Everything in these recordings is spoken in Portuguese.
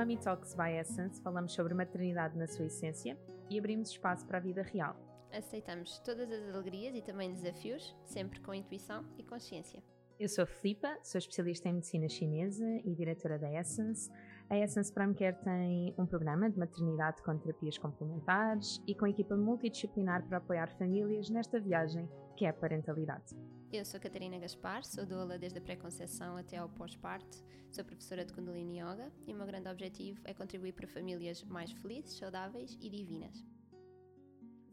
Mami Talks by Essence falamos sobre maternidade na sua essência e abrimos espaço para a vida real. Aceitamos todas as alegrias e também desafios, sempre com intuição e consciência. Eu sou a Filipa, sou especialista em medicina chinesa e diretora da Essence. A Essence Prime Care tem um programa de maternidade com terapias complementares e com equipa multidisciplinar para apoiar famílias nesta viagem que é a parentalidade. Eu sou Catarina Gaspar, sou doula desde a pré-conceição até ao pós-parto, sou professora de Kundalini Yoga e o meu grande objetivo é contribuir para famílias mais felizes, saudáveis e divinas.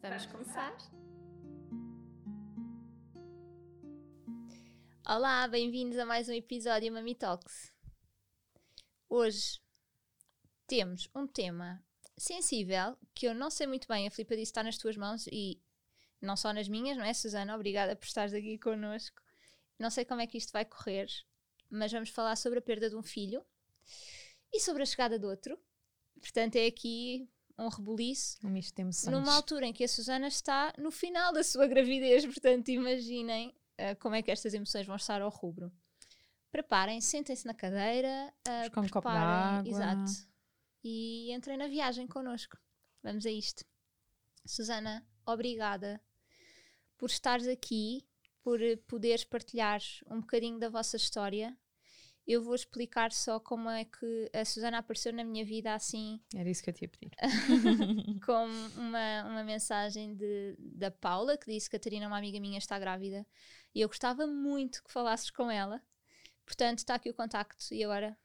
Vamos começar? Olá, bem-vindos a mais um episódio Mami Talks. Hoje temos um tema sensível que eu não sei muito bem, a Filipa disse está nas tuas mãos e não só nas minhas, não é, Susana? Obrigada por estares aqui connosco. Não sei como é que isto vai correr, mas vamos falar sobre a perda de um filho e sobre a chegada de outro. Portanto, é aqui um rebuliço. Um misto de emoções. Numa altura em que a Susana está no final da sua gravidez, portanto, imaginem uh, como é que estas emoções vão estar ao rubro. Preparem, sentem-se na cadeira, uh, com um copo de água. Exato. E entrem na viagem connosco. Vamos a isto. Susana, obrigada por estares aqui, por poderes partilhar um bocadinho da vossa história. Eu vou explicar só como é que a Susana apareceu na minha vida assim. Era isso que eu te ia pedir. com uma, uma mensagem de, da Paula, que disse: Catarina, uma amiga minha, está grávida. E eu gostava muito que falasses com ela. Portanto, está aqui o contacto. E agora,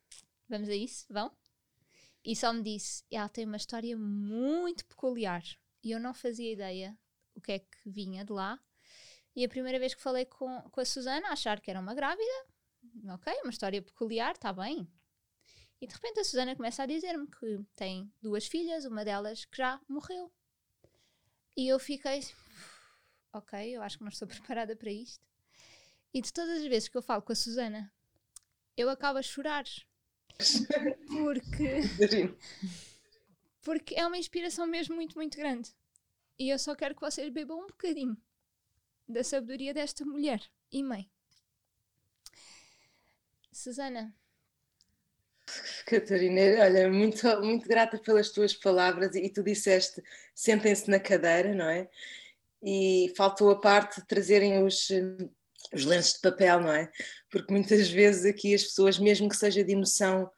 vamos a isso? Vão? E só me disse: ela tem uma história muito peculiar. E eu não fazia ideia o que é que vinha de lá. E a primeira vez que falei com, com a Susana, achar que era uma grávida, ok, uma história peculiar, está bem. E de repente a Susana começa a dizer-me que tem duas filhas, uma delas que já morreu. E eu fiquei, ok, eu acho que não estou preparada para isto. E de todas as vezes que eu falo com a Susana, eu acabo a chorar. Porque. Porque é uma inspiração mesmo muito, muito grande. E eu só quero que vocês bebam um bocadinho da sabedoria desta mulher e mãe. Susana. Catarina, olha, muito, muito grata pelas tuas palavras e tu disseste sentem-se na cadeira, não é? E faltou a parte de trazerem os, os lenços de papel, não é? Porque muitas vezes aqui as pessoas, mesmo que seja de emoção,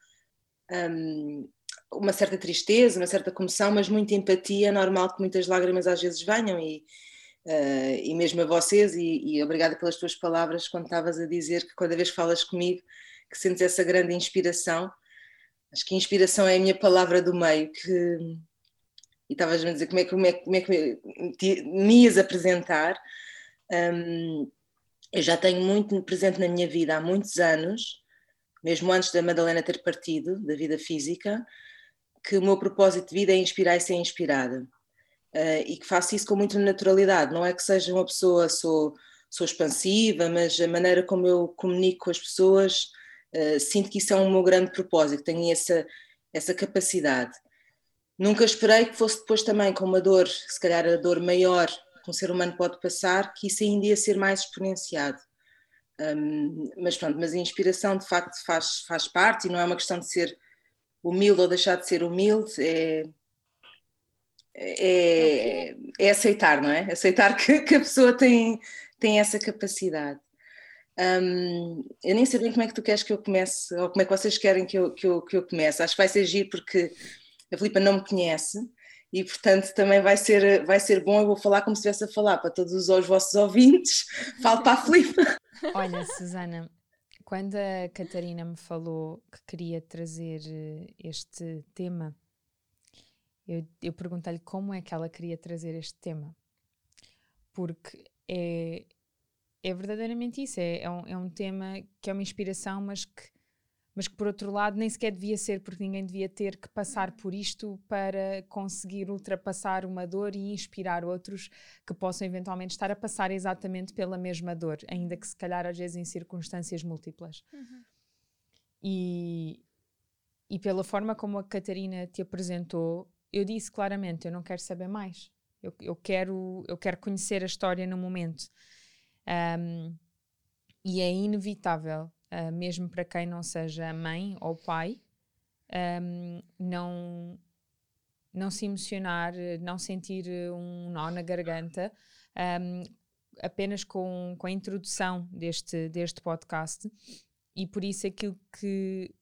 um, uma certa tristeza, uma certa comoção, mas muita empatia, é normal que muitas lágrimas às vezes venham e, uh, e mesmo a vocês, e, e, obrigada pelas tuas palavras quando estavas a dizer que cada vez que falas comigo que sentes essa grande inspiração, acho que inspiração é a minha palavra do meio, que e estavas a dizer como é como é, como é que me ias apresentar, um, eu já tenho muito presente na minha vida há muitos anos, mesmo antes da Madalena ter partido da vida física, que o meu propósito de vida é inspirar e ser inspirada. Uh, e que faço isso com muita naturalidade. Não é que seja uma pessoa, sou, sou expansiva, mas a maneira como eu comunico com as pessoas, uh, sinto que isso é um meu grande propósito, tenho essa, essa capacidade. Nunca esperei que fosse depois também com uma dor, se calhar a dor maior que um ser humano pode passar, que isso ainda ia ser mais exponenciado. Um, mas pronto, mas a inspiração de facto faz, faz parte e não é uma questão de ser humilde ou deixar de ser humilde, é, é, é aceitar, não é? Aceitar que, que, a pessoa tem, tem essa capacidade. Um, eu nem sei bem como é que tu queres que eu comece, ou como é que vocês querem que eu, que eu, que eu comece. Acho que vai ser giro porque a Filipa não me conhece e, portanto, também vai ser, vai ser bom. Eu vou falar como se estivesse a falar para todos os vossos ouvintes. Falo para a Filipa. Olha, Susana, quando a Catarina me falou que queria trazer eh, este tema, eu, eu perguntei-lhe como é que ela queria trazer este tema. Porque é, é verdadeiramente isso, é, é, um, é um tema que é uma inspiração, mas que mas que por outro lado nem sequer devia ser, porque ninguém devia ter que passar por isto para conseguir ultrapassar uma dor e inspirar outros que possam eventualmente estar a passar exatamente pela mesma dor, ainda que se calhar às vezes em circunstâncias múltiplas. Uhum. E, e pela forma como a Catarina te apresentou, eu disse claramente: eu não quero saber mais. Eu, eu, quero, eu quero conhecer a história no momento. Um, e é inevitável uh, mesmo para quem não seja mãe ou pai, um, não, não se emocionar, não sentir um nó na garganta, um, apenas com, com a introdução deste, deste podcast. E por isso aquilo que,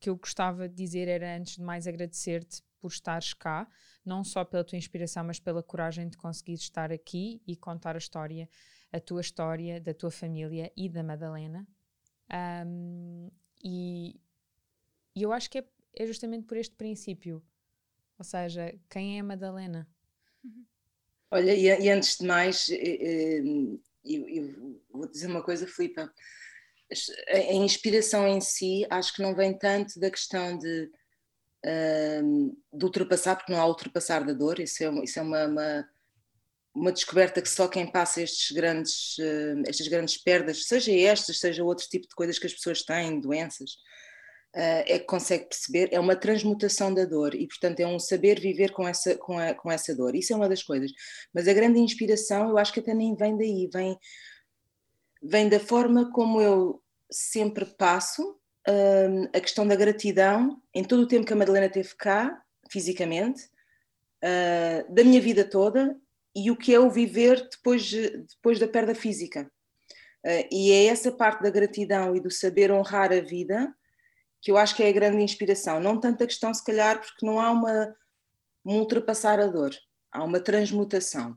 que eu gostava de dizer era, antes de mais, agradecer-te por estares cá, não só pela tua inspiração, mas pela coragem de conseguir estar aqui e contar a história, a tua história, da tua família e da Madalena. Um, e, e eu acho que é, é justamente por este princípio ou seja, quem é a Madalena? Olha, e, e antes de mais, eu, eu, vou dizer uma coisa, Filipa. A inspiração em si acho que não vem tanto da questão de, de ultrapassar, porque não há ultrapassar da dor, isso é, isso é uma, uma, uma descoberta que só quem passa estes grandes, estas grandes perdas, seja estas, seja outro tipo de coisas que as pessoas têm, doenças, uh, é que consegue perceber, é uma transmutação da dor e, portanto, é um saber viver com essa, com, a, com essa dor. Isso é uma das coisas. Mas a grande inspiração, eu acho que até nem vem daí, vem, vem da forma como eu sempre passo uh, a questão da gratidão em todo o tempo que a Madalena teve cá, fisicamente, uh, da minha vida toda e o que é o viver depois, depois da perda física. Uh, e é essa parte da gratidão e do saber honrar a vida que eu acho que é a grande inspiração. Não tanto a questão, se calhar, porque não há uma, um ultrapassar a dor, há uma transmutação.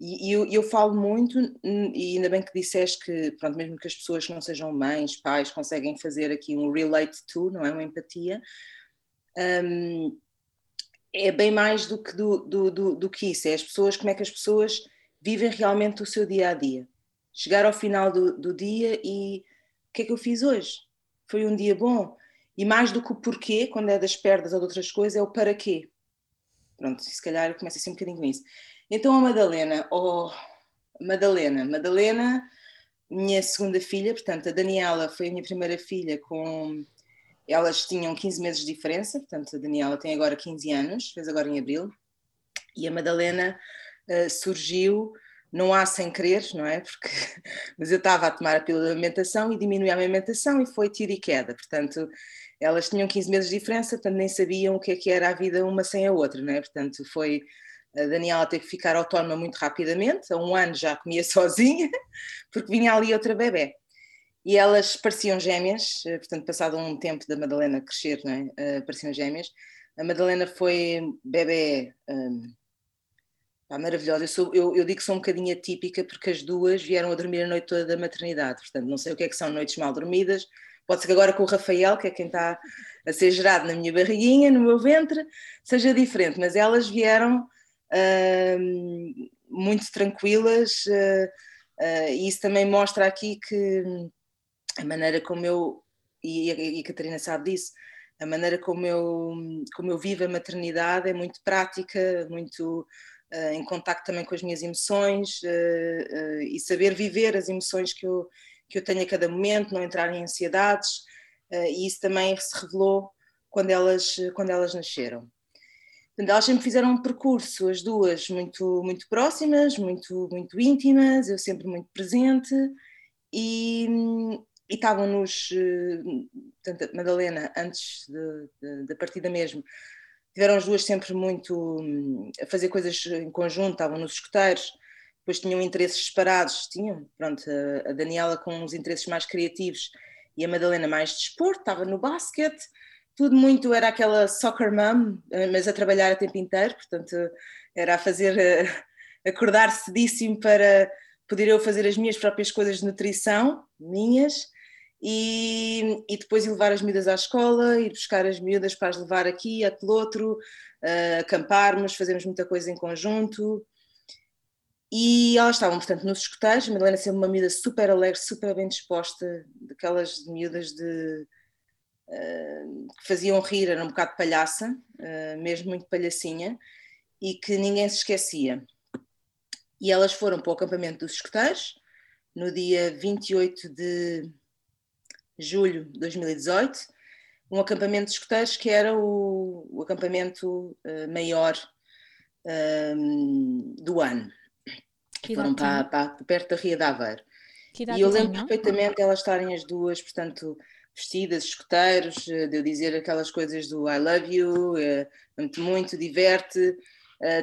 E, e eu, eu, falo muito, e ainda bem que disseste que, pronto, mesmo que as pessoas que não sejam mães, pais, conseguem fazer aqui um relate to, não é? Uma empatia. Um, é bem mais do que, do, do, do, do, que isso, é as pessoas, como é que as pessoas vivem realmente o seu dia a dia. Chegar ao final do, do dia e o que é que eu fiz hoje? Foi um dia bom? E mais do que o porquê, quando é das perdas ou de outras coisas, é o para quê. Pronto, se calhar começa assim um bocadinho com isso. Então a Madalena, oh, Madalena, Madalena, minha segunda filha, portanto a Daniela foi a minha primeira filha com... Elas tinham 15 meses de diferença, portanto a Daniela tem agora 15 anos, fez agora em abril, e a Madalena uh, surgiu não há sem querer, não é? Porque, mas eu estava a tomar a pílula de alimentação e diminui a alimentação e foi tiro e queda. Portanto, elas tinham 15 meses de diferença, portanto nem sabiam o que é que era a vida uma sem a outra, não é? Portanto, foi a Daniela ter que ficar autónoma muito rapidamente, a um ano já comia sozinha, porque vinha ali outra bebê. E elas pareciam gêmeas, eh, portanto, passado um tempo da Madalena crescer, não é? Uh, pareciam gêmeas. A Madalena foi bebê um, pá, maravilhosa. Eu, sou, eu, eu, digo que sou um bocadinho atípica porque as duas vieram a dormir a noite toda da maternidade, portanto, não sei o que é que são noites mal dormidas, Pode ser que agora com o Rafael, que é quem está a ser gerado na minha barriguinha, no meu ventre, seja diferente, mas elas vieram uh, muito tranquilas uh, uh, e isso também mostra aqui que a maneira como eu, e a, e a Catarina sabe disso, a maneira como eu, como eu vivo a maternidade é muito prática, muito uh, em contacto também com as minhas emoções uh, uh, e saber viver as emoções que eu, que eu tenho a cada momento, não entrar em ansiedades, e isso também se revelou quando elas, quando elas nasceram. Portanto, elas sempre fizeram um percurso, as duas, muito, muito próximas, muito, muito íntimas, eu sempre muito presente, e, e estavam-nos, portanto, a Madalena, antes da partida mesmo, tiveram as duas sempre muito a fazer coisas em conjunto, estavam nos escuteiros, depois tinham interesses separados, tinham, pronto, a, Daniela com uns interesses mais criativos e a Madalena mais de desporto, estava no basquete, tudo muito, era aquela soccer mom, eh, mas a trabalhar a tempo inteiro, portanto era a fazer, eh, acordar cedíssimo para poder eu fazer as minhas próprias coisas de nutrição, minhas, e, e depois ir levar as miúdas à escola, ir buscar as miúdas para as levar aqui, aquele outro, uh, acamparmos, fazermos muita coisa em conjunto, e elas estavam, portanto, nos escuteiros. Madalena sempre uma miúda super alegre, super bem disposta, daquelas miúdas de, uh, que faziam rir, era um bocado palhaça, uh, mesmo muito palhacinha, e que ninguém se esquecia. E elas foram para o acampamento dos escuteiros no dia 28 de julho de 2018, um acampamento de escuteiros que era o, o acampamento uh, maior do ano que foram para, para, perto da Ria de Aveiro. E eu lembro perfeitamente elas estarem as duas, portanto, vestidas, escoteiros, de eu dizer aquelas coisas do I love you, amo-te muito, diverte.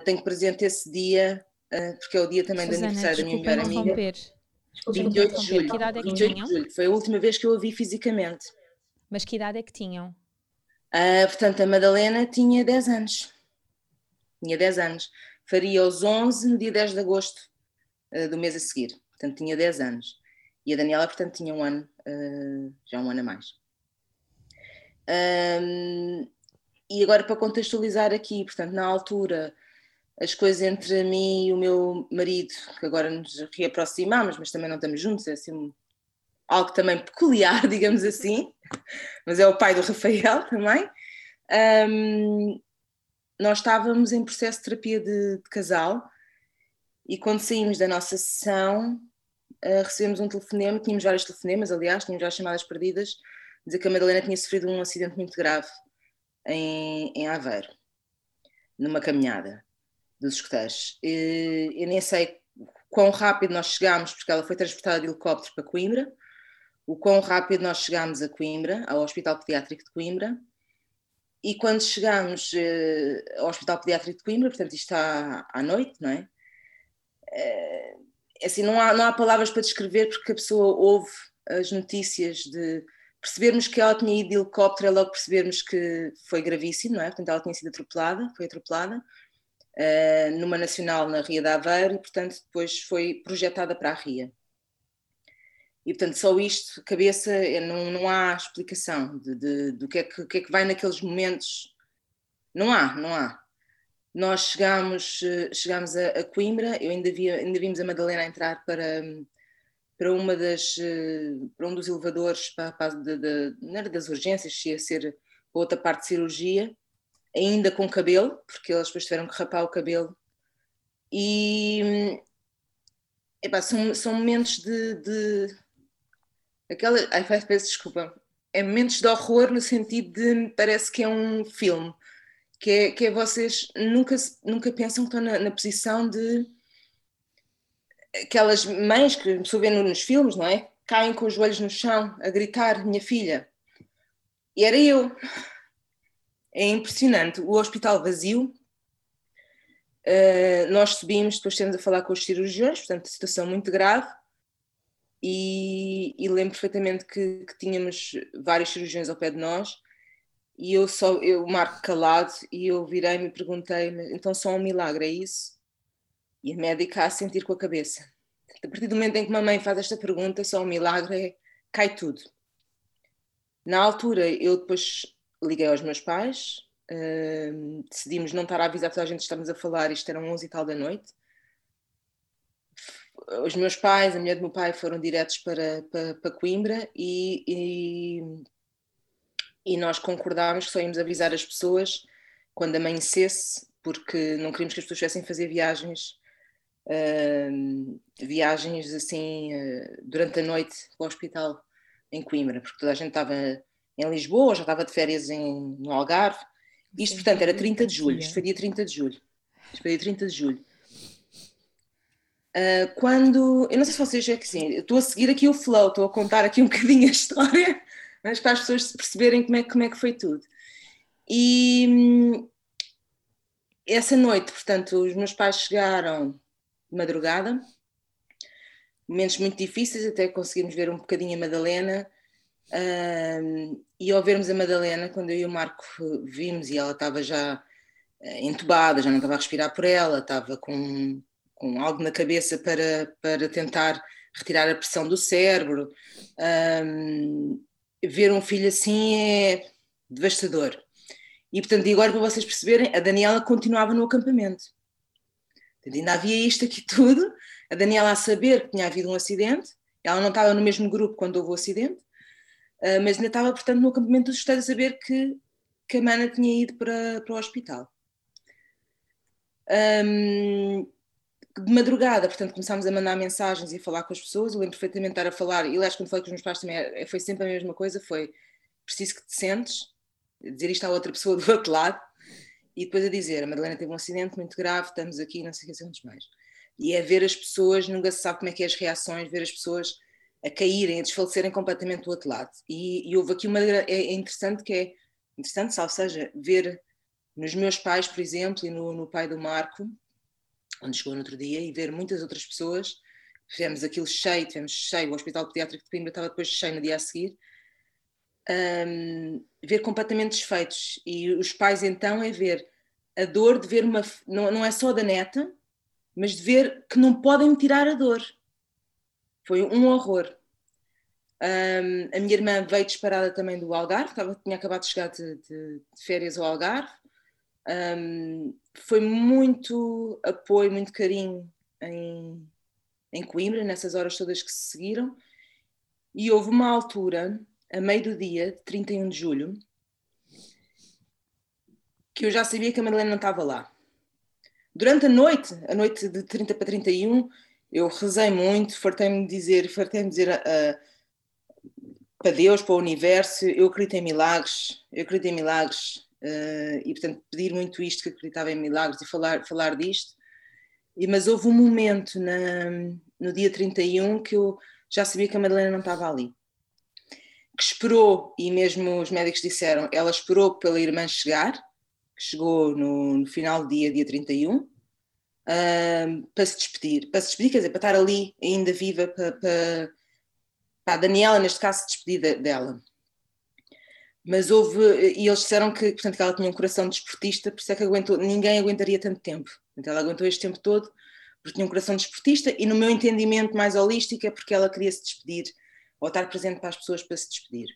tenho presente esse dia, porque é o dia também Susana, do aniversário da minha melhor amiga. 28 de julho. Que idade é que 28 tinham? de julho. Foi a última vez que eu a vi fisicamente. Mas que idade é que tinham? Uh, portanto, a Madalena tinha 10 anos. Tinha 10 anos. Faria os 11 no dia 10 de agosto uh, do mês a seguir. Portanto, tinha 10 anos. E a Daniela, portanto, tinha um ano, uh, já um ano a mais. Um, e agora, para contextualizar aqui, portanto, na altura, as coisas entre mim e o meu marido, que agora nos reaproximamos, mas também não estamos juntos, é assim algo também peculiar, digamos assim, mas é o pai do Rafael também. Um, nós estávamos em processo de terapia de, de, casal e quando saímos da nossa sessão uh, recebemos um telefonema, tínhamos vários telefonemas, aliás, tínhamos várias chamadas perdidas, dizer que a Madalena tinha sofrido um acidente muito grave em, em Aveiro, numa caminhada dos escuteiros. Eu nem sei quão rápido nós chegámos, porque ela foi transportada de helicóptero para Coimbra, o quão rápido nós chegámos a Coimbra, ao Hospital Pediátrico de Coimbra, e quando chegámos uh, ao Hospital Pediátrico de Coimbra, portanto isto está à noite, não é? Uh, assim, não há, não há palavras para descrever porque a pessoa ouve as notícias de percebermos que ela tinha ido de helicóptero, é logo percebermos que foi gravíssimo, não é? Portanto, ela tinha sido atropelada, foi atropelada, uh, numa nacional na Ria de Aveiro, e portanto depois foi projetada para a Ria. E, portanto, só isto, cabeça, é, não, não há explicação de, de, do que é que, que, é que vai naqueles momentos. Não há, não há. Nós chegámos, eh, chegámos a, a Coimbra, eu ainda, via, ainda vimos a Madalena entrar para, para, uma das, eh, para um dos elevadores para, para de, de, das urgências, ia ser outra parte de cirurgia, ainda com cabelo, porque eles depois tiveram que rapar o cabelo. E epá, são, são momentos de, de aquela. Ai, peço desculpa. É momentos de horror no sentido de parece que é um filme. Que é, que é vocês nunca, nunca pensam que estão na, na posição de aquelas mães que se vê nos filmes, não é? Caem com os joelhos no chão a gritar, minha filha. E era eu. É impressionante. O hospital vazio. Uh, nós subimos, depois temos a falar com os cirurgiões, portanto, situação muito grave e, e lembro perfeitamente que, que, tínhamos várias cirurgiões ao pé de nós e eu só, eu marco calado e eu virei-me e perguntei então só um milagre, é isso? E a médica a sentir com a cabeça. A partir do momento em que uma mãe faz esta pergunta, só um milagre, é, cai tudo. Na altura, eu depois liguei aos meus pais, uh, decidimos não estar a avisar toda a gente que estamos a falar, isto eram 11 e tal da noite, os meus pais, a mulher do meu pai foram diretos para, para, para Coimbra e, e, e, nós concordámos que só íamos avisar as pessoas quando amanhecesse, porque não queríamos que as pessoas tivessem a fazer viagens, uh, viagens assim, uh, durante a noite para o hospital em Coimbra, porque toda a gente estava em Lisboa, já estava de férias em, no Algarve. Isto, portanto, era 30 de julho, isto foi dia 30 de julho. Isto foi dia 30 de julho. Uh, quando. Eu não sei se vocês é que sim, estou a seguir aqui o flow, estou a contar aqui um bocadinho a história, mas para as pessoas perceberem como é, como é que foi tudo. E hum, essa noite, portanto, os meus pais chegaram de madrugada, momentos muito difíceis, até conseguimos ver um bocadinho a Madalena. E ao vermos a Madalena, quando eu e o Marco vimos e ela estava já eh, entubada, já não estava a respirar por ela, estava com com algo na cabeça para, para tentar retirar a pressão do cérebro. Ver um filho assim é devastador. E portanto, e agora para vocês perceberem, a Daniela continuava no acampamento. Portanto, ainda havia isto aqui tudo, a Daniela a saber que tinha havido um acidente, ela não estava no mesmo grupo quando houve o acidente, uh, mas ainda estava, portanto, no acampamento dos Estados a saber que, que a Mana tinha ido para, para o hospital. Um, de madrugada, portanto, começámos a mandar mensagens e a falar com as pessoas. Eu lembro perfeitamente de estar a falar, e aliás, quando falei com os meus pais também é, foi sempre a mesma coisa: foi preciso que te sentes, dizer isto à outra pessoa do outro lado, e depois a dizer: a Madalena teve um acidente muito grave, estamos aqui, não sei o que, mais. E é ver as pessoas, nunca se sabe como é que é as reações, ver as pessoas a caírem, a desfalecerem completamente do outro lado. E, e houve aqui uma. É, é interessante que é. Interessante, ou seja, ver nos meus pais, por exemplo, e no, no pai do Marco, onde chegou no outro dia, e ver muitas outras pessoas. Fizemos aquilo cheio, tivemos cheio, o Hospital Pediátrico de Coimbra estava depois cheio no dia a seguir. Um, ver completamente desfeitos. E os pais, então, é ver a dor de ver uma. Não, não é só da neta, mas de ver que não podem me tirar a dor. Foi um horror. Um, a minha irmã veio disparada também do Algarve, estava, tinha acabado de chegar de, de, de férias ao Algarve. Um, foi muito apoio, muito carinho em, em Coimbra, nessas horas todas que se seguiram. E houve uma altura, a meio do dia, 31 de julho, que eu já sabia que a Madalena não estava lá. Durante a noite, a noite de 30 para 31, eu rezei muito, fartei-me dizer, fartei-me dizer uh, para Deus, para o universo, eu acredito em milagres, eu acredito em milagres, uh, e portanto pedir muito isto, que acreditava em milagres e falar, falar disto. E, mas houve um momento na, no dia 31 que eu já sabia que a Madalena não estava ali. Que esperou, e mesmo os médicos disseram, ela esperou pela irmã chegar, que chegou no, no final do dia, dia 31, uh, para se despedir. Para se despedir, quer dizer, para estar ali ainda viva, para, para, para a Daniela, neste caso, se despedir dela. Mas houve, e eles disseram que, portanto, que ela tinha um coração desportista, por isso é que aguentou, ninguém aguentaria tanto tempo. Então ela aguentou este tempo todo porque tinha um coração desportista e no meu entendimento mais holístico é porque ela queria se despedir ou estar presente para as pessoas para se despedir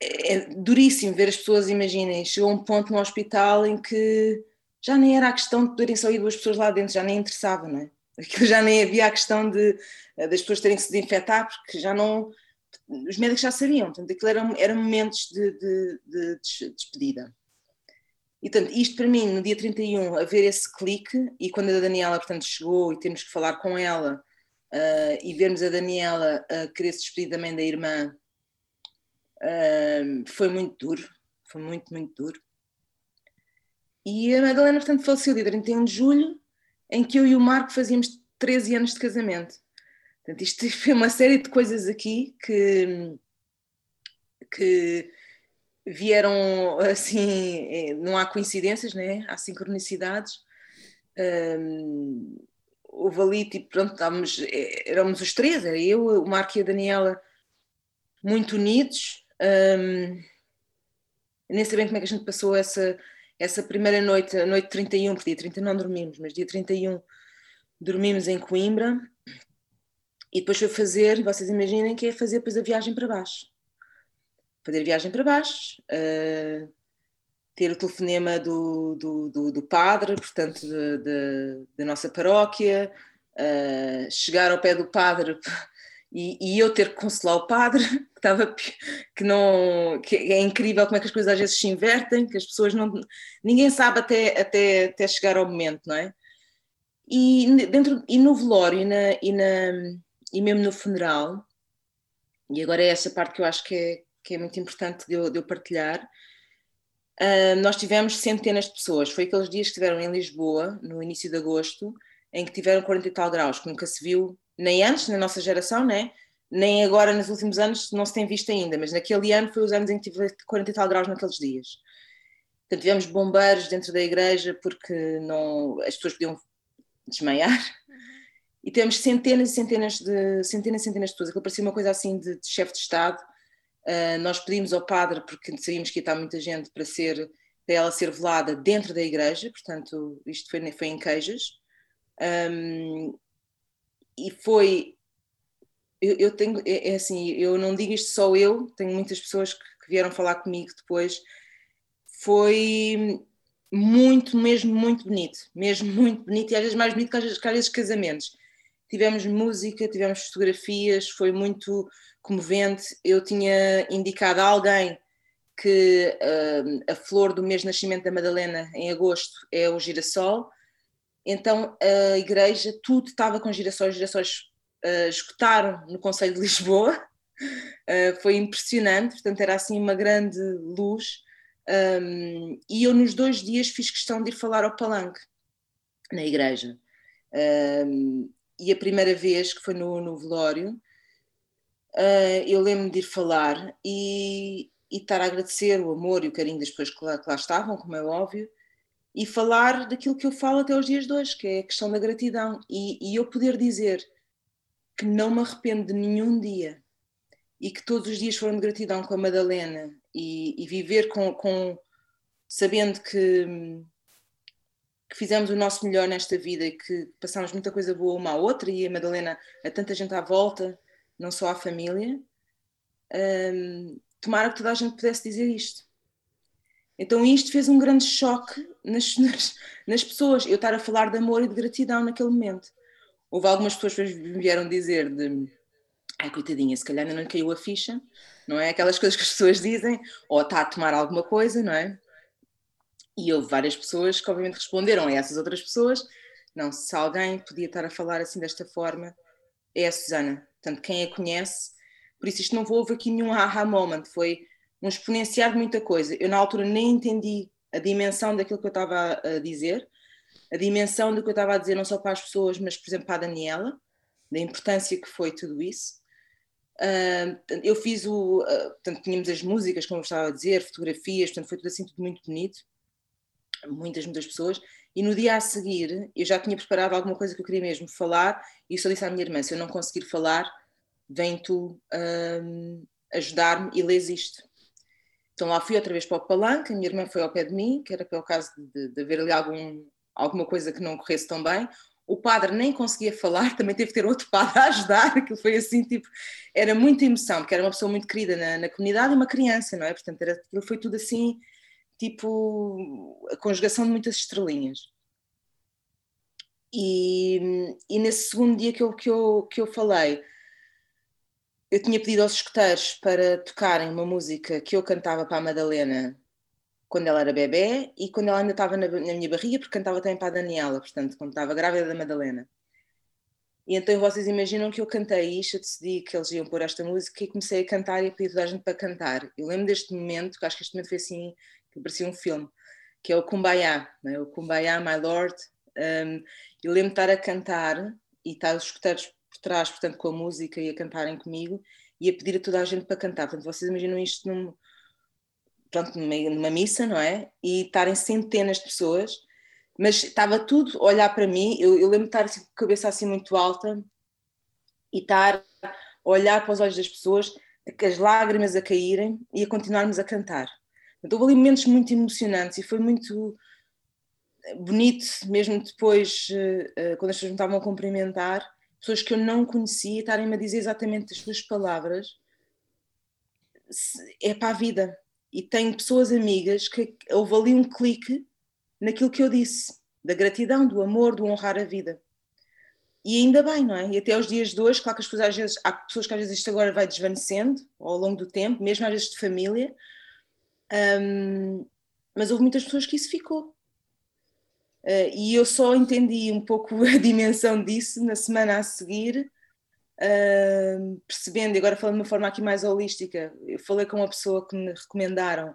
é duríssimo ver as pessoas, imaginem, chegou um ponto no hospital em que já nem era a questão de poderem sair duas pessoas lá dentro, já nem interessava, não é? Aquilo já nem havia a questão de, eh, das pessoas terem que se desinfetar, porque já não. Os médicos já sabiam, portanto, aquilo eram, eram momentos de, de, de despedida. E, portanto, isto para mim, no dia 31, haver esse clique, e quando a Daniela, portanto, chegou e temos que falar com ela, uh, e vermos a Daniela uh, querer se despedir também da irmã, Uh, foi muito duro, foi muito, muito duro. E a Madalena, portanto, faleceu dia 31 de julho, em que eu e o Marco fazíamos 13 anos de casamento. Portanto, isto foi uma série de coisas aqui que, que vieram assim, eh, não há coincidências, né? há sincronicidades. Um, houve ali, tipo, pronto, estávamos, eh, éramos os três, era eu, o Marco e a Daniela, muito unidos, nem sei bem como é que a gente passou essa, essa primeira noite, a noite 31, porque dia 30 não dormimos, mas dia 31 dormimos em Coimbra e depois foi fazer, vocês imaginem que é fazer depois a viagem para baixo. Fazer a viagem para baixo, uh, ter o telefonema do, do, do, do padre, portanto, da nossa paróquia, uh, chegar ao pé do padre e, e, eu ter que consolar o padre, estava, que, não, que é incrível como é que as coisas às vezes se invertem, que as pessoas não. ninguém sabe até, até, até chegar ao momento, não é? E, dentro, e no velório e, na, e, na, e mesmo no funeral, e agora é essa parte que eu acho que é, que é muito importante de eu, de eu partilhar. Uh, nós tivemos centenas de pessoas. Foi aqueles dias que estiveram em Lisboa, no início de agosto, em que tiveram 40 e tal graus, que nunca se viu nem antes, na nossa geração, né? Nem agora nos últimos anos não se tem visto ainda, mas naquele ano foi os anos em que tive 40 e tal graus naqueles dias. Portanto, tivemos bombeiros dentro da igreja porque não, as pessoas podiam desmaiar. Uhum. E temos centenas e centenas de centenas e centenas de pessoas. Aquilo parecia uma coisa assim de, de chefe de Estado. Uh, nós pedimos ao padre, porque sabíamos que ia estar muita gente, para, ser, para ela ser velada dentro da igreja, portanto, isto foi, foi em queijas. Um, e foi. Eu, eu tenho. É, é, assim, eu não digo isto só eu, tenho muitas pessoas que, que vieram falar comigo depois. Foi muito, mesmo muito bonito, mesmo muito bonito, e às vezes mais bonito que às vezes, que às vezes casamentos. Tivemos música, tivemos fotografias, foi muito comovente. Eu tinha indicado a alguém que uh, a flor do mês de nascimento da Madalena, em agosto, é o girassol, então a igreja, tudo estava com girassóis, girassóis uh, esgotaram no Conselho de Lisboa, uh, foi impressionante, portanto era assim uma grande luz. Um, e eu nos dois dias fiz questão de ir falar ao palanque na igreja. Um, e a primeira vez que foi no, no velório, uh, eu lembro-me de ir falar e, e estar a agradecer o amor e o carinho das pessoas que lá, que lá estavam, como é óbvio, e falar daquilo que eu falo até os dias hoje, que é a questão da gratidão. E, e eu poder dizer que não me arrependo de nenhum dia e que todos os dias foram de gratidão com a Madalena e, e viver com, com, sabendo que, que, fizemos o nosso melhor nesta vida e que passámos muita coisa boa uma à outra e a Madalena a tanta gente à volta, não só à família. Um, tomara que toda a gente pudesse dizer isto. Então isto fez um grande choque nas, nas, nas, pessoas, eu estar a falar de amor e de gratidão naquele momento. Houve algumas pessoas que me vieram dizer de ai coitadinha, se calhar ainda não caiu a ficha, não é? Aquelas coisas que as pessoas dizem, ou está a tomar alguma coisa, não é? E houve várias pessoas que obviamente responderam a essas outras pessoas, não, se alguém podia estar a falar assim desta forma, é a Susana. Portanto, quem a conhece, por isso isto não houve aqui nenhum aha moment, foi um exponenciar de muita coisa. Eu na altura nem entendi a dimensão daquilo que eu estava a dizer, a dimensão do que eu estava a dizer não só para as pessoas, mas por exemplo para a Daniela, da importância que foi tudo isso. Uh, eu fiz o. Uh, portanto, tínhamos as músicas, como eu estava a dizer, fotografias, portanto, foi tudo assim, tudo muito bonito. Muitas, muitas pessoas. E no dia a seguir, eu já tinha preparado alguma coisa que eu queria mesmo falar, e só disse à minha irmã: se eu não conseguir falar, vem tu uh, ajudar-me e lês isto. Então lá fui outra vez para o palanque, a minha irmã foi ao pé de mim, que era pelo caso de, de haver ali algum, alguma coisa que não corresse tão bem. O padre nem conseguia falar, também teve que ter outro padre a ajudar, aquilo foi assim, tipo, era muita emoção, porque era uma pessoa muito querida na, na comunidade e uma criança, não é? Portanto, era, foi tudo assim, tipo, a conjugação de muitas estrelinhas. E, e nesse segundo dia que eu, que eu, que eu falei, eu tinha pedido aos escuteiros para tocarem uma música que eu cantava para a Madalena quando ela era bebê e quando ela ainda estava na, na minha barriga, porque cantava também para a Daniela, portanto, quando estava grávida da Madalena. E então vocês imaginam que eu cantei isto, eu decidi que eles iam pôr esta música e comecei a cantar e a pedir toda a gente para cantar. Eu lembro deste momento, que acho que este momento foi assim, que parecia um filme, que é o Kumbaya, é? o Kumbaya, My Lord. Um, eu lembro de estar a cantar e estar os escuteiros por trás, portanto, com a música e a cantarem comigo e a pedir a toda a gente para cantar. Portanto, vocês imaginam isto num, pronto, numa, numa missa, não é? E estarem centenas de pessoas, mas estava tudo a olhar para mim. Eu, eu lembro de estar assim, com a cabeça assim muito alta e estar a olhar para os olhos das pessoas, as lágrimas a caírem e a continuarmos a cantar. Então, houve ali momentos muito emocionantes e foi muito bonito, mesmo depois, eh, eh, quando as pessoas me estavam a cumprimentar, pessoas que eu não conhecia estarem-me a dizer exatamente as suas palavras, é para a vida. E tenho pessoas amigas que houve ali um clique naquilo que eu disse, da gratidão, do amor, do honrar a vida. E ainda bem, não é? E até os dias de hoje, claro que as pessoas às vezes, há pessoas que às vezes isto agora vai desvanecendo ao longo do tempo, mesmo às vezes de família, um, mas houve muitas pessoas que isso ficou. Uh, e eu só entendi um pouco a dimensão disso na semana a seguir, percebendo, e agora falando de uma forma aqui mais holística, eu falei com uma pessoa que me recomendaram,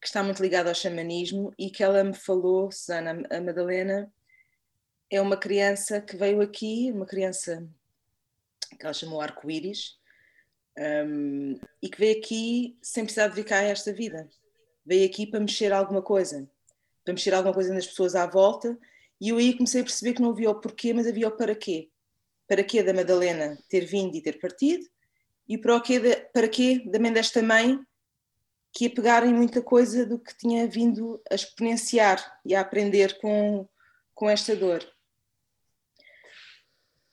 que está muito ligada ao xamanismo, e que ela me falou, Susana, a Madalena, é uma criança que veio aqui, uma criança que ela chamou Arco-Íris, um, e que veio aqui sem precisar dedicar a esta vida. Veio aqui para mexer alguma coisa para mexer alguma coisa nas pessoas à volta, e eu aí comecei a perceber que não havia o porquê, mas havia o para quê. Para quê da Madalena ter vindo e ter partido, e para, quê de, para quê também desta mãe que ia pegar em muita coisa do que tinha vindo a exponenciar e a aprender com, com esta dor.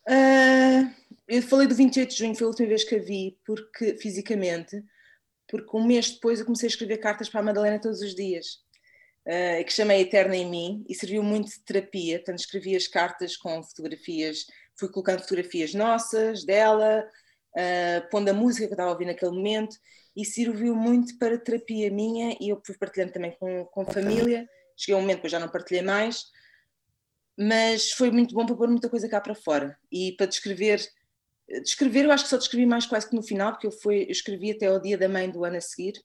Uh, eu falei do 28 de junho, foi a última vez que a vi, porque fisicamente, porque um mês depois eu comecei a escrever cartas para a Madalena todos os dias uh, que chamei Eterna em Mim e serviu muito de terapia. Portanto, escrevi as cartas com fotografias, fui colocando fotografias nossas, dela, uh, pondo a música que eu estava a ouvir naquele momento e serviu muito para terapia minha e eu fui partilhando também com, com a família. Cheguei a um momento que eu já não partilhei mais, mas foi muito bom para pôr muita coisa cá para fora e para descrever. Descrever, eu acho que só descrevi mais quase que no final, porque eu, fui, eu escrevi até o dia da mãe do ano a seguir.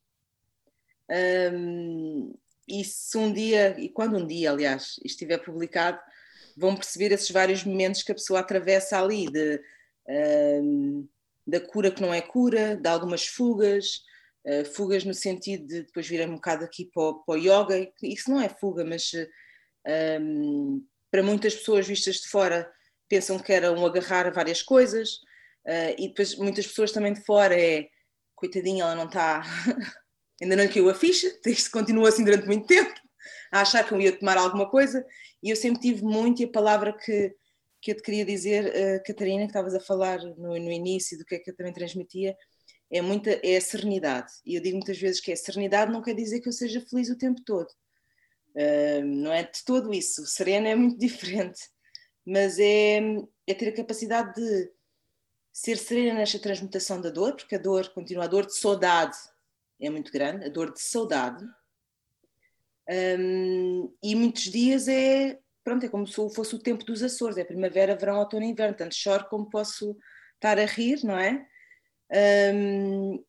Um, e se um dia, e quando um dia, aliás, estiver publicado, vão perceber esses vários momentos que a pessoa atravessa ali, de um, da cura que não é cura, de algumas fugas, uh, fugas no sentido de depois vir um bocado aqui para para o yoga, isso não é fuga, mas um, para muitas pessoas vistas de fora pensam que era um agarrar a várias coisas, uh, e depois muitas pessoas também de fora é coitadinha, ela não está, ainda não caiu a ficha, isto continua assim durante muito tempo, a achar que eu ia tomar alguma coisa, e eu sempre tive muito, e a palavra que, que eu te queria dizer, uh, Catarina, que estavas a falar no, no início do que é que eu também transmitia, é, muita, é a serenidade. E eu digo muitas vezes que a serenidade não quer dizer que eu seja feliz o tempo todo. Uh, não é de todo isso. Serena é muito diferente. Mas é, é ter a capacidade de ser serena nesta transmutação da dor, porque a dor continua, a dor de saudade é muito grande, a dor de saudade. Um, e muitos dias é, pronto, é como se fosse o tempo dos Açores, é primavera, verão, outono inverno, tanto choro como posso estar a rir, não é? Um,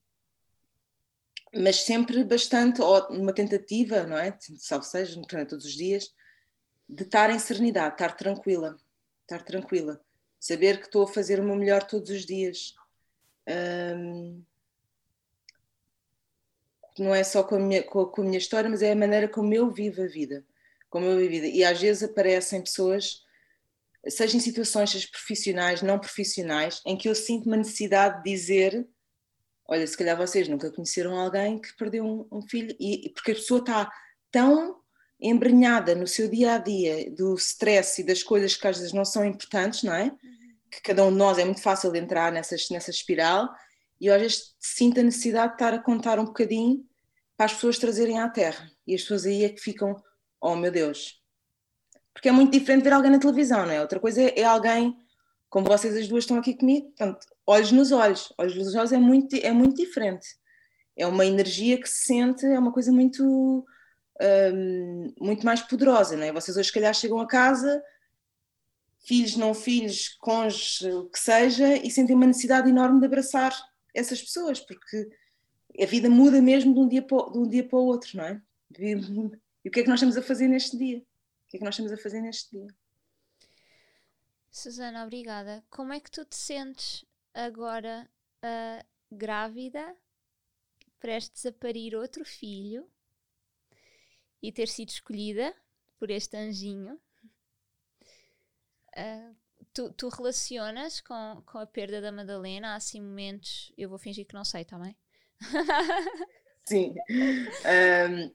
mas sempre bastante, uma tentativa, não é? Salvo seja, não é todos os dias, de estar em serenidade, estar tranquila, estar tranquila, saber que estou a fazer o meu melhor todos os dias. Um, não é só com a, minha, com, com a minha história, mas é a maneira como eu vivo a vida. Como eu vivo a vida. E às vezes aparecem pessoas, seja em situações seja profissionais, não profissionais, em que eu sinto uma necessidade de dizer: Olha, se calhar vocês nunca conheceram alguém que perdeu um, um filho, e, porque a pessoa está tão embrenhada no seu dia a dia do stress e das coisas que às vezes não são importantes, não é? Que cada um de nós é muito fácil de entrar nessas, nessa espiral, e eu às vezes sinto a necessidade de estar a contar um bocadinho para as pessoas trazerem à terra. E as pessoas aí é que ficam, oh meu Deus. Porque é muito diferente ver alguém na televisão, não é? Outra coisa é, é alguém, como vocês as duas estão aqui comigo, portanto, olhos nos olhos. Olhos nos olhos é muito, é muito diferente. É uma energia que se sente, é uma coisa muito, um, muito mais poderosa, não é? Vocês hoje, se calhar, chegam a casa, filhos, não filhos, cônjuges, o que seja, e sentem uma necessidade enorme de abraçar essas pessoas, porque a vida muda mesmo de um dia para, de um dia para o outro, não é? E o que é que nós estamos a fazer neste dia? O que é que nós estamos a fazer neste dia? Susana, obrigada. Como é que tu te sentes agora uh, grávida, prestes a parir outro filho e ter sido escolhida por este anjinho? Uh, tu, tu relacionas com, com a perda da Madalena? Há assim momentos. Eu vou fingir que não sei também. Sim. Um,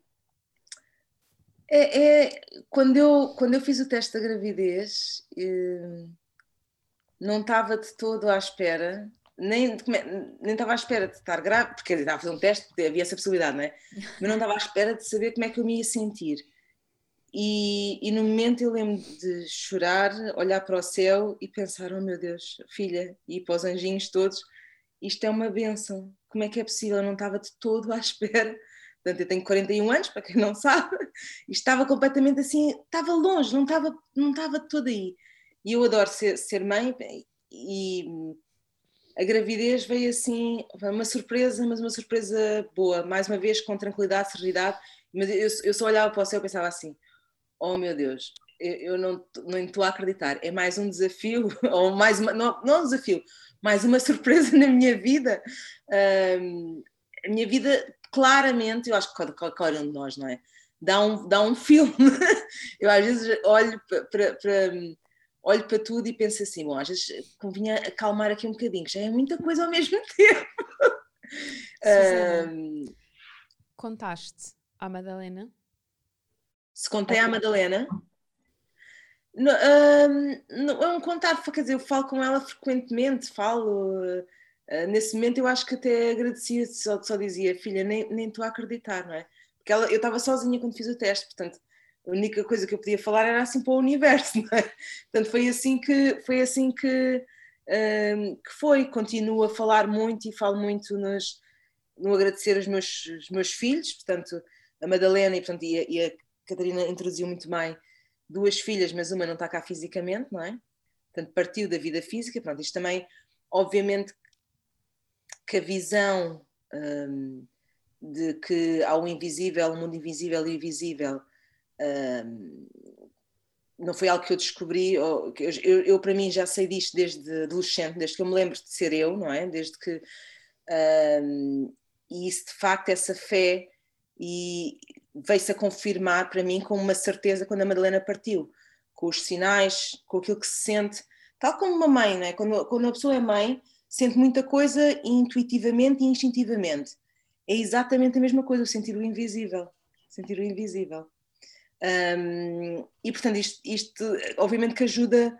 é, é, quando, eu, quando eu fiz o teste da gravidez, eh, não estava de todo à espera, nem, nem estava à espera de estar grávida, porque estava a fazer um teste, havia essa possibilidade, não é? Mas não estava à espera de saber como é que eu me ia sentir. E, e, no momento eu lembro de chorar, olhar para o céu e pensar: oh meu Deus, filha, e para os anjinhos todos, isto é uma benção. Como é que é possível? Eu não estava de todo à espera. Portanto, eu tenho 41 anos, para quem não sabe, e estava completamente assim, estava longe, não estava, não estava todo aí. E eu adoro ser, ser mãe e a gravidez veio assim, uma surpresa, mas uma surpresa boa, mais uma vez com tranquilidade, serenidade. Mas eu, eu só olhava para o céu e pensava assim: oh meu Deus, eu, eu não, não estou a acreditar, é mais um desafio, ou mais uma, não, não um desafio, mais uma surpresa na minha vida. Um, a minha vida, claramente, eu acho que qualquer um de nós, não é? Dá um, dá um filme. eu às vezes olho para, olho para tudo e penso assim, bom, às vezes convinha acalmar aqui um bocadinho, que já é muita coisa ao mesmo tempo. um, Contaste à Madalena se contei à Madalena. Não, um, não, é um contar, quer dizer, eu falo com ela frequentemente, falo. Uh, nesse momento eu acho que até agradecia, só, só dizia, filha, nem, nem estou a acreditar, não é? Porque ela, eu estava sozinha quando fiz o teste, portanto, a única coisa que eu podia falar era assim para o universo, não é? Portanto, foi assim que, foi assim que, que foi. Continuo a falar muito e falo muito nos, no agradecer os meus, os meus filhos, portanto, a Madalena e, portanto, e, a, e a Catarina introduziu muito bem duas filhas, mas uma não está cá fisicamente, não é? Portanto, partiu da vida física. Pronto, isto também, obviamente, que a visão hum, de que há o invisível, o mundo invisível e invisível hum, não foi algo que eu descobri, ou, eu, eu, eu, para mim já sei disto desde adolescente, desde que eu me lembro de ser eu, não é? Desde que. Um, e isso de facto, essa fé, e veio-se a confirmar para mim com uma certeza quando a Madalena partiu, com os sinais, com aquilo que se sente, tal como uma mãe, não é? Quando, quando a pessoa é mãe, sente muita coisa intuitivamente e instintivamente. É exatamente a mesma coisa, o sentir o invisível. Sentir o invisível. Um, e portanto, isto, isto, obviamente que ajuda,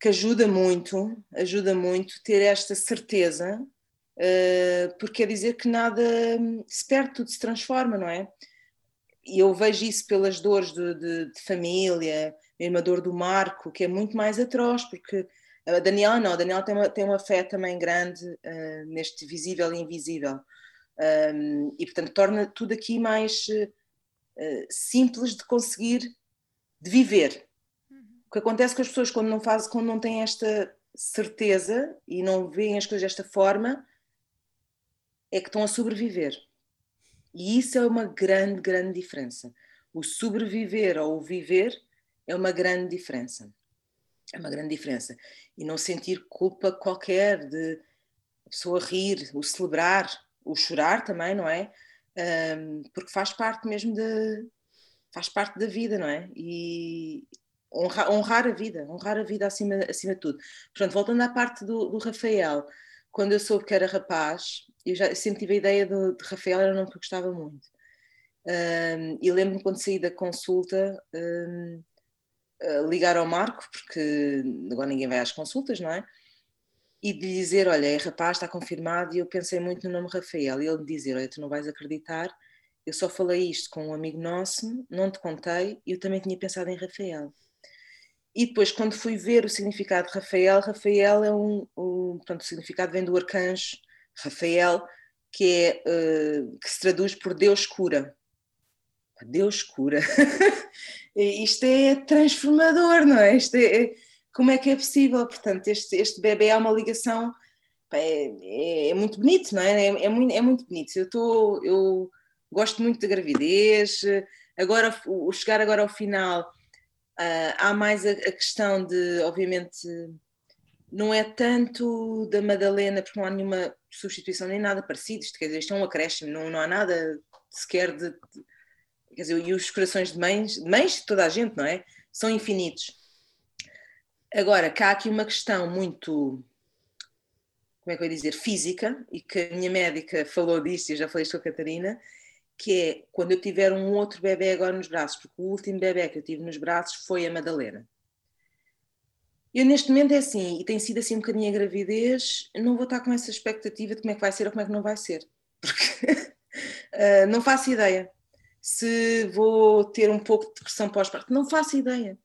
que ajuda muito, ajuda muito ter esta certeza, uh, porque quer dizer que nada se perde, tudo se transforma, não é? E eu vejo isso pelas dores de, de, de família, mesmo a dor do Marco, que é muito mais atroz, porque a Daniela não, a Daniela tem uma, tem uma fé também grande uh, neste visível e invisível. Um, e portanto torna tudo aqui mais uh, simples de conseguir de viver. Uhum. O que acontece com as pessoas quando não fazem, quando não têm esta certeza e não veem as coisas desta forma, é que estão a sobreviver. E isso é uma grande, grande diferença. O sobreviver ou o viver é uma grande diferença. É uma grande diferença. E não sentir culpa qualquer de a pessoa rir, o celebrar, o chorar também, não é? Um, porque faz parte mesmo de. faz parte da vida, não é? E honrar, honrar a vida, honrar a vida acima, acima de tudo. Portanto, voltando à parte do, do Rafael, quando eu soube que era rapaz, eu já sempre tive a ideia de, de Rafael, era um nome que eu gostava muito. Um, e lembro-me quando saí da consulta. Um, ligar ao Marco, porque agora ninguém vai às consultas, não é? E de dizer: Olha, é rapaz, está confirmado. E eu pensei muito no nome Rafael. E ele me dizer: Olha, tu não vais acreditar, eu só falei isto com um amigo nosso, não te contei, e eu também tinha pensado em Rafael. E depois, quando fui ver o significado de Rafael, Rafael é um. um portanto, o significado vem do arcanjo Rafael, que, é, uh, que se traduz por Deus cura. Deus cura. Isto é transformador, não é? Isto é, é, como é que é possível? Portanto, este, este bebê é uma ligação, é, é, é muito bonito, não é? É, é muito, é muito bonito. Eu, tô, eu gosto muito da gravidez, agora, o chegar agora ao final, uh, há mais a, a questão de, obviamente, não é tanto da Madalena, porque não há nenhuma substituição nem nada parecido, isto, quer dizer, isto é um acréscimo, não, não há nada sequer de, quer dizer, e os corações de mães, de mães de toda a gente, não é? São infinitos. Agora, cá há aqui uma questão muito, como é que eu ia dizer, física, e que a minha médica falou disso, e já falei isto com a Catarina, que é quando eu tiver um outro bebê agora nos braços, porque o último bebê que eu tive nos braços foi a Madalena. Eu neste momento é assim, e tem sido assim um bocadinho a gravidez, não vou estar com essa expectativa de como é que vai ser ou como é que não vai ser, porque uh, não faço ideia se vou ter um pouco de depressão pós-parto. Não faço ideia.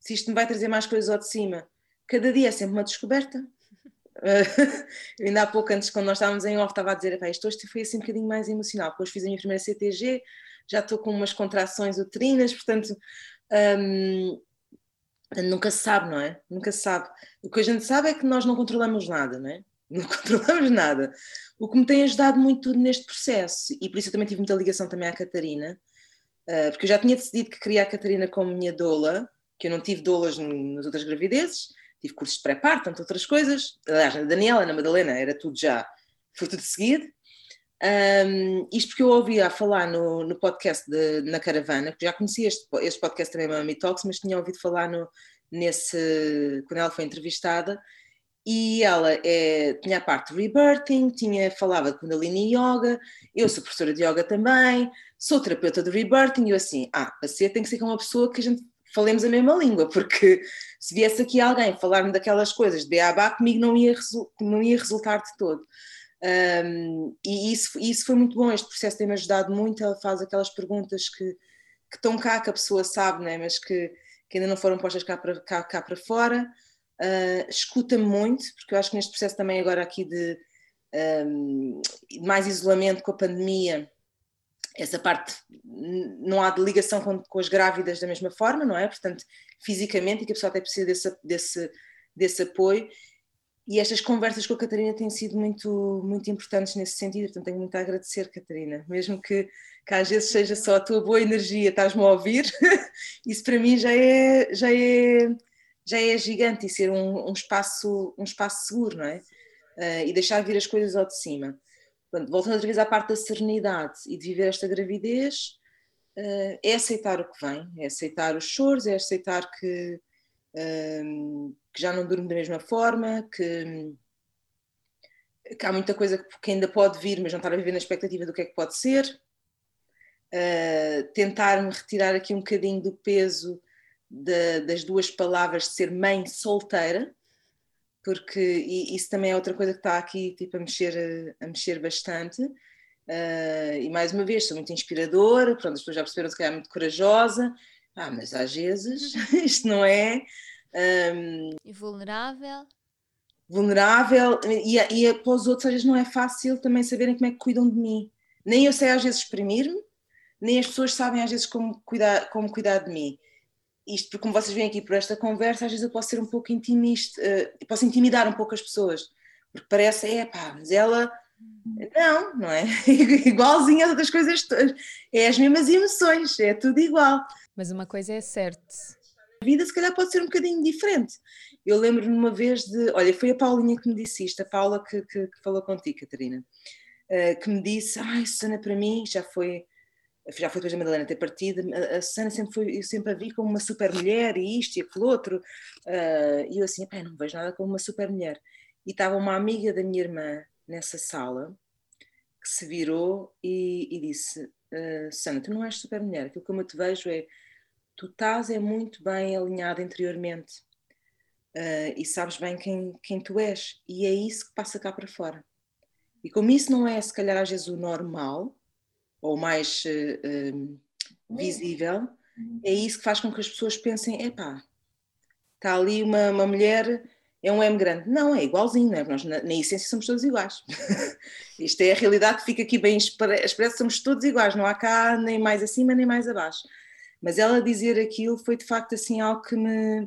Se isto me vai trazer mais coisas ao de cima. Cada dia é sempre uma descoberta. Eu ainda há pouco, antes, quando nós estávamos em off, estava a dizer: isto hoje foi assim um bocadinho mais emocional. Depois fiz a minha primeira CTG, já estou com umas contrações uterinas, portanto. Um, nunca se sabe, não é? Nunca se sabe. O que a gente sabe é que nós não controlamos nada, não é? Não controlamos nada o que me tem ajudado muito neste processo, e por isso eu também tive muita ligação também à Catarina, uh, porque eu já tinha decidido que queria a Catarina como minha doula, que eu não tive doulas nas outras gravidezes, tive cursos de pré-parto, tanto outras coisas, aliás, na Daniela, na Madalena, era tudo já, foi tudo seguido, um, isto porque eu ouvia a falar no, no podcast de, na Caravana, que já conhecia este, este podcast também, Mami Talks, mas tinha ouvido falar no, nesse, quando ela foi entrevistada, e ela é, tinha a parte de rebirthing, tinha, falava de Kundalini Yoga, eu sou professora de Yoga também, sou terapeuta de rebirthing, e eu assim, ah, para ser tem que ser com uma pessoa que a gente falemos a mesma língua, porque se viesse aqui alguém falar-me daquelas coisas de beabá, comigo não ia, não ia resultar de todo. Um, e isso, isso foi muito bom, este processo tem-me ajudado muito, ela faz aquelas perguntas que, que estão cá, que a pessoa sabe, né, mas que, que ainda não foram postas cá para, cá, cá para fora, uh, escuta muito, porque eu acho que neste processo também agora aqui de um, mais isolamento com a pandemia, essa parte não há ligação com, com, as grávidas da mesma forma, não é? Portanto, fisicamente, e que a pessoa até precisa desse, desse, desse apoio. e estas conversas com a Catarina têm sido muito, muito importantes nesse sentido, portanto tenho muito a agradecer, Catarina, mesmo que, que às vezes seja só a tua boa energia, estás-me a ouvir, isso para mim já é, já é, já é gigante e ser um, um espaço, um espaço seguro, não é? Uh, e deixar vir as coisas ao de cima. Portanto, voltando outra vez à parte da serenidade e de viver esta gravidez, uh, é aceitar o que vem, é aceitar os choros, é aceitar que, uh, que já não durmo da mesma forma, que, que, há muita coisa que ainda pode vir, mas não estar a viver na expectativa do que é que pode ser. Uh, tentar-me retirar aqui um bocadinho do peso de, das duas palavras de ser mãe solteira, porque isso também é outra coisa que está aqui tipo, a, mexer, a mexer bastante. Uh, e mais uma vez, sou muito inspiradora, pronto, as pessoas já perceberam que é muito corajosa, ah, mas às vezes isto não é. Um, e vulnerável. Vulnerável, e, e para os outros às vezes não é fácil também saberem como é que cuidam de mim. Nem eu sei às vezes exprimir-me, nem as pessoas sabem às vezes como cuidar, como cuidar de mim isto porque como vocês veem aqui por esta conversa, às vezes eu posso ser um pouco intimista, uh, posso intimidar um pouco as pessoas, porque parece, é pá, mas ela não, não é? Igualzinha às outras coisas todas. É as mesmas emoções, é tudo igual. Mas uma coisa é certa. A vida se calhar pode ser um bocadinho diferente. Eu lembro-me uma vez de. Olha, foi a Paulinha que me disse isto, a Paula que, que, que falou contigo, Catarina, uh, que me disse: Ai, Susana, para mim já foi já foi depois da Madalena ter partido, a, Susana sempre foi, eu sempre a vi como uma super mulher e isto e aquilo outro, uh, e eu assim, não vejo nada como uma super mulher. E estava uma amiga da minha irmã nessa sala que se virou e, e disse: uh, Susana, tu não és super mulher, aquilo que eu te vejo é tu estás é muito bem alinhada interiormente uh, e sabes bem quem, quem tu és, e é isso que passa cá para fora. E como isso não é, se calhar, às vezes o normal, ou mais uh, visível, é isso que faz com que as pessoas pensem: epá, está ali uma, uma mulher, é um M grande. Não, é igualzinho, não é? nós na, na, essência somos todos iguais. Isto é a realidade que fica aqui bem expressa, somos todos iguais, não há cá nem mais acima nem mais abaixo. Mas ela dizer aquilo foi de facto assim algo que me,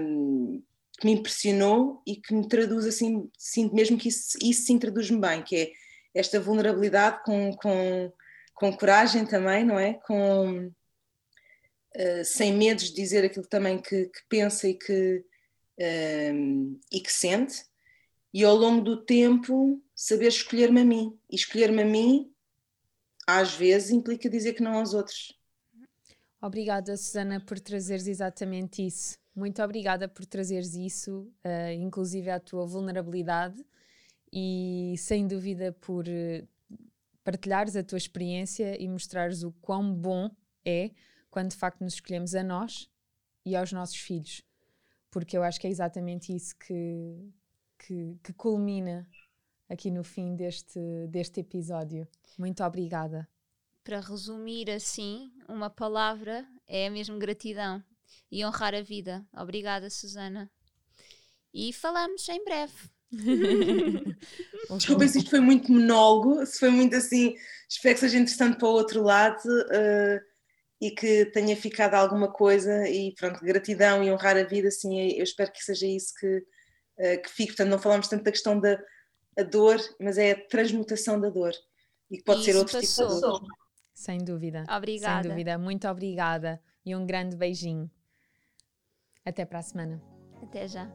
um, que me impressionou e que me traduz assim, sinto mesmo que isso, isso sim traduz-me bem, que é esta vulnerabilidade com, com, com coragem também, não é? Com, uh, sem medos de dizer aquilo também que, que pensa e que, uh, e que sente, e ao longo do tempo saber escolher-me a mim. E escolher-me a mim, às vezes, implica dizer que não aos outros. Obrigada, Susana, por trazeres exatamente isso. Muito obrigada por trazeres isso, uh, inclusive a tua vulnerabilidade e sem dúvida por eh, partilhares a tua experiência e mostrares o quão bom é quando de facto nos escolhemos a nós e aos nossos filhos. Porque eu acho que é exatamente isso que, que, que culmina aqui no fim deste, deste episódio. Muito obrigada. Para resumir assim, uma palavra é mesmo gratidão e honrar a vida. Obrigada, Susana. E falamos em breve. Desculpem se isto foi muito monólogo, se foi muito assim, espero que seja interessante para o outro lado uh, e que tenha ficado alguma coisa e pronto, gratidão e honrar a vida, assim, eu espero que seja isso que, uh, que fique. Portanto, não falamos tanto da questão da a dor, mas é a transmutação da dor e que pode isso ser outro passou. tipo de dor. Sem dúvida. Obrigada. Sem dúvida. Muito obrigada e um grande beijinho. Até para a semana. Até já.